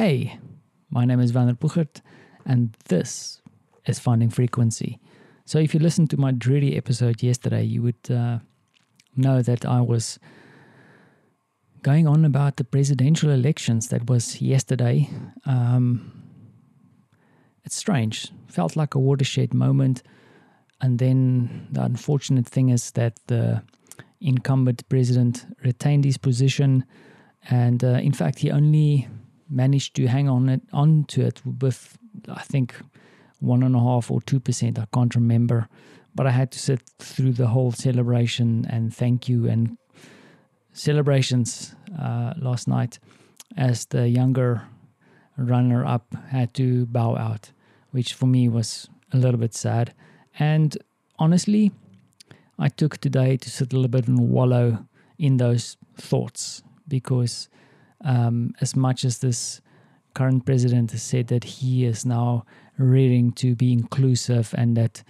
Hey, my name is Vander Puchert, and this is Finding Frequency. So, if you listened to my dreary episode yesterday, you would uh, know that I was going on about the presidential elections that was yesterday. Um, it's strange, felt like a watershed moment. And then the unfortunate thing is that the incumbent president retained his position, and uh, in fact, he only managed to hang on it onto it with I think one and a half or two percent. I can't remember, but I had to sit through the whole celebration and thank you and celebrations uh, last night as the younger runner up had to bow out, which for me was a little bit sad. And honestly, I took today to sit a little bit and wallow in those thoughts because, um, as much as this current president has said that he is now ready to be inclusive and that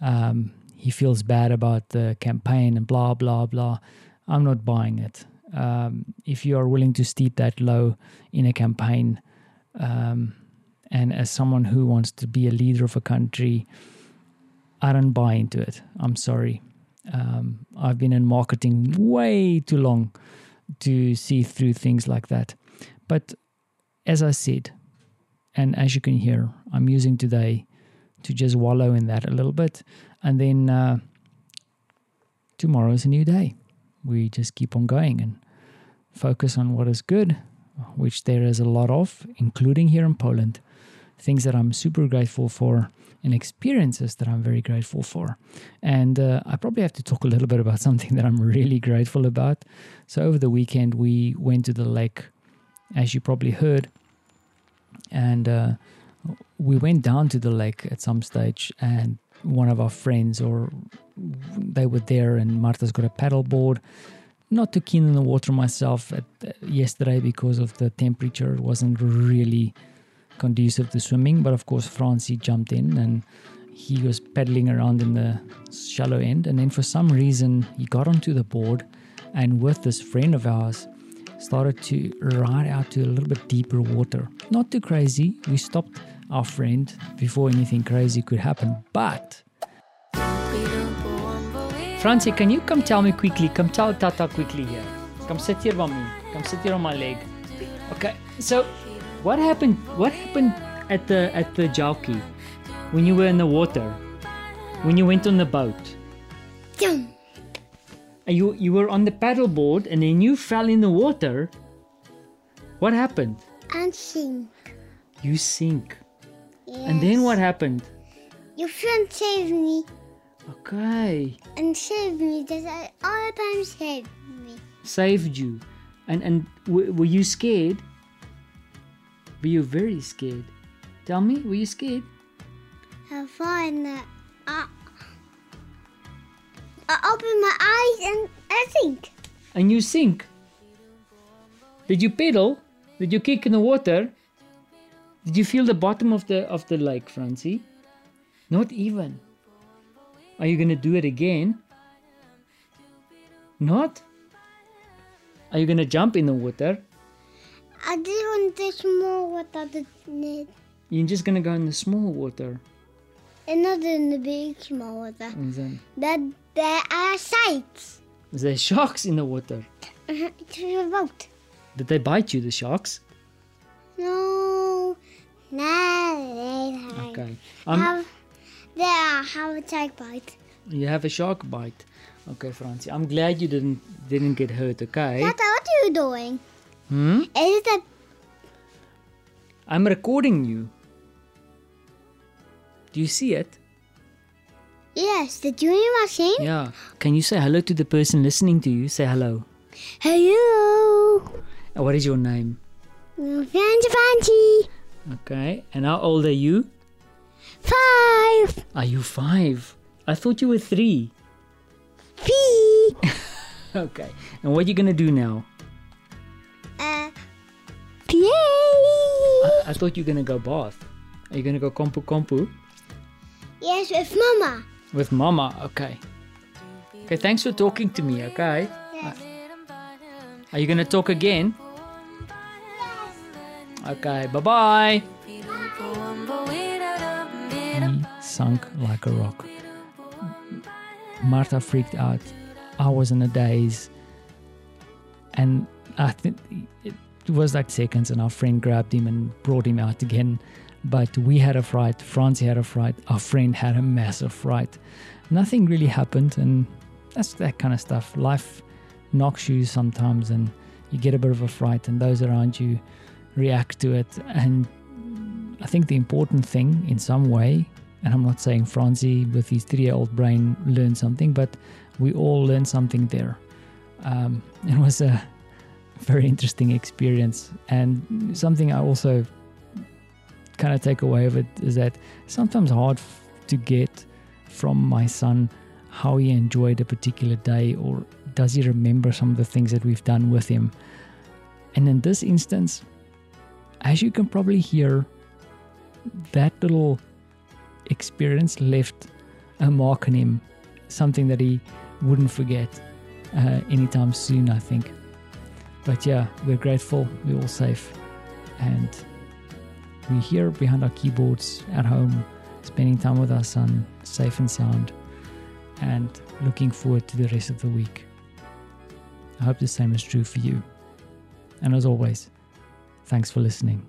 um, he feels bad about the campaign and blah, blah, blah, I'm not buying it. Um, if you are willing to steep that low in a campaign, um, and as someone who wants to be a leader of a country, I don't buy into it. I'm sorry. Um, I've been in marketing way too long to see through things like that. But as I said, and as you can hear, I'm using today to just wallow in that a little bit. And then uh, tomorrow is a new day. We just keep on going and focus on what is good, which there is a lot of, including here in Poland. Things that I'm super grateful for and experiences that I'm very grateful for. And uh, I probably have to talk a little bit about something that I'm really grateful about. So, over the weekend, we went to the lake, as you probably heard, and uh, we went down to the lake at some stage. And one of our friends, or they were there, and Marta's got a paddle board. Not too keen on the water myself at, uh, yesterday because of the temperature. It wasn't really conducive to swimming. But of course, Francie jumped in and he was pedaling around in the shallow end. And then for some reason, he got onto the board and with this friend of ours, started to ride out to a little bit deeper water. Not too crazy. We stopped our friend before anything crazy could happen. But Francie, can you come tell me quickly? Come tell Tata quickly here. Come sit here by me. Come sit here on my leg. Okay. So what happened? What happened at the at the jockey when you were in the water? When you went on the boat? Jump. You you were on the paddleboard and then you fell in the water. What happened? And sing. You sink. Yes. And then what happened? Your friend saved me Okay. and saved me. That I all the time saved me. Saved you. And and w- were you scared? Were you very scared? Tell me, were you scared? I find that I, I open my eyes and I think. And you sink. Did you pedal? Did you kick in the water? Did you feel the bottom of the of the lake, Francie? Not even. Are you gonna do it again? Not? Are you gonna jump in the water? I just want to small water the net. You're just gonna go in the small water. And not in the big small water. And then That there are sights. there's sharks in the water. Uh-huh, It's a boat. Did they bite you, the sharks? No. No. They Okay. Um, Have, there have a tight bite. you have a shark bite. Okay, Francie. I'm glad you didn't didn't get hurt. Okay. Tata, what are you doing? Hmm. Is it a I'm recording you. Do you see it? yes, the junior machine? Yeah. Can you say hello to the person listening to you? Say hello. Hello. Uh, What is your name? Fancy Fancy. Okay. And how old are you? Five. Are you five? I thought you were three. P. Okay. And what are you gonna do now? I, thought you were gonna go bath. Are you gonna go kompu kompu Yes, with Mama. with mama? Okay. Okay. Thanks for talking to me. Okay. Yes. Are you gonna talk again? Okay, bye bye. He sunk like a rock. Martha freaked out. I was in a daze. And I think it was like seconds, and our friend grabbed him and brought him out again. But we had a fright. Francie had a fright. Our friend had a massive fright. Nothing really happened, and that's that kind of stuff. Life knocks you sometimes, and you get a bit of a fright, and those around you react to it. And I think the important thing, in some way, and I'm not saying Francie with his three year old brain learned something, but we all learned something there. Um, it was a very interesting experience, and something I also kind of take away of it is that sometimes hard to get from my son how he enjoyed a particular day or does he remember some of the things that we've done with him. And in this instance, as you can probably hear, that little experience left a mark on him, something that he wouldn't forget uh, anytime soon, I think. But yeah, we're grateful, we're all safe, and we're here behind our keyboards at home, spending time with our son, safe and sound, and looking forward to the rest of the week. I hope the same is true for you. And as always, thanks for listening.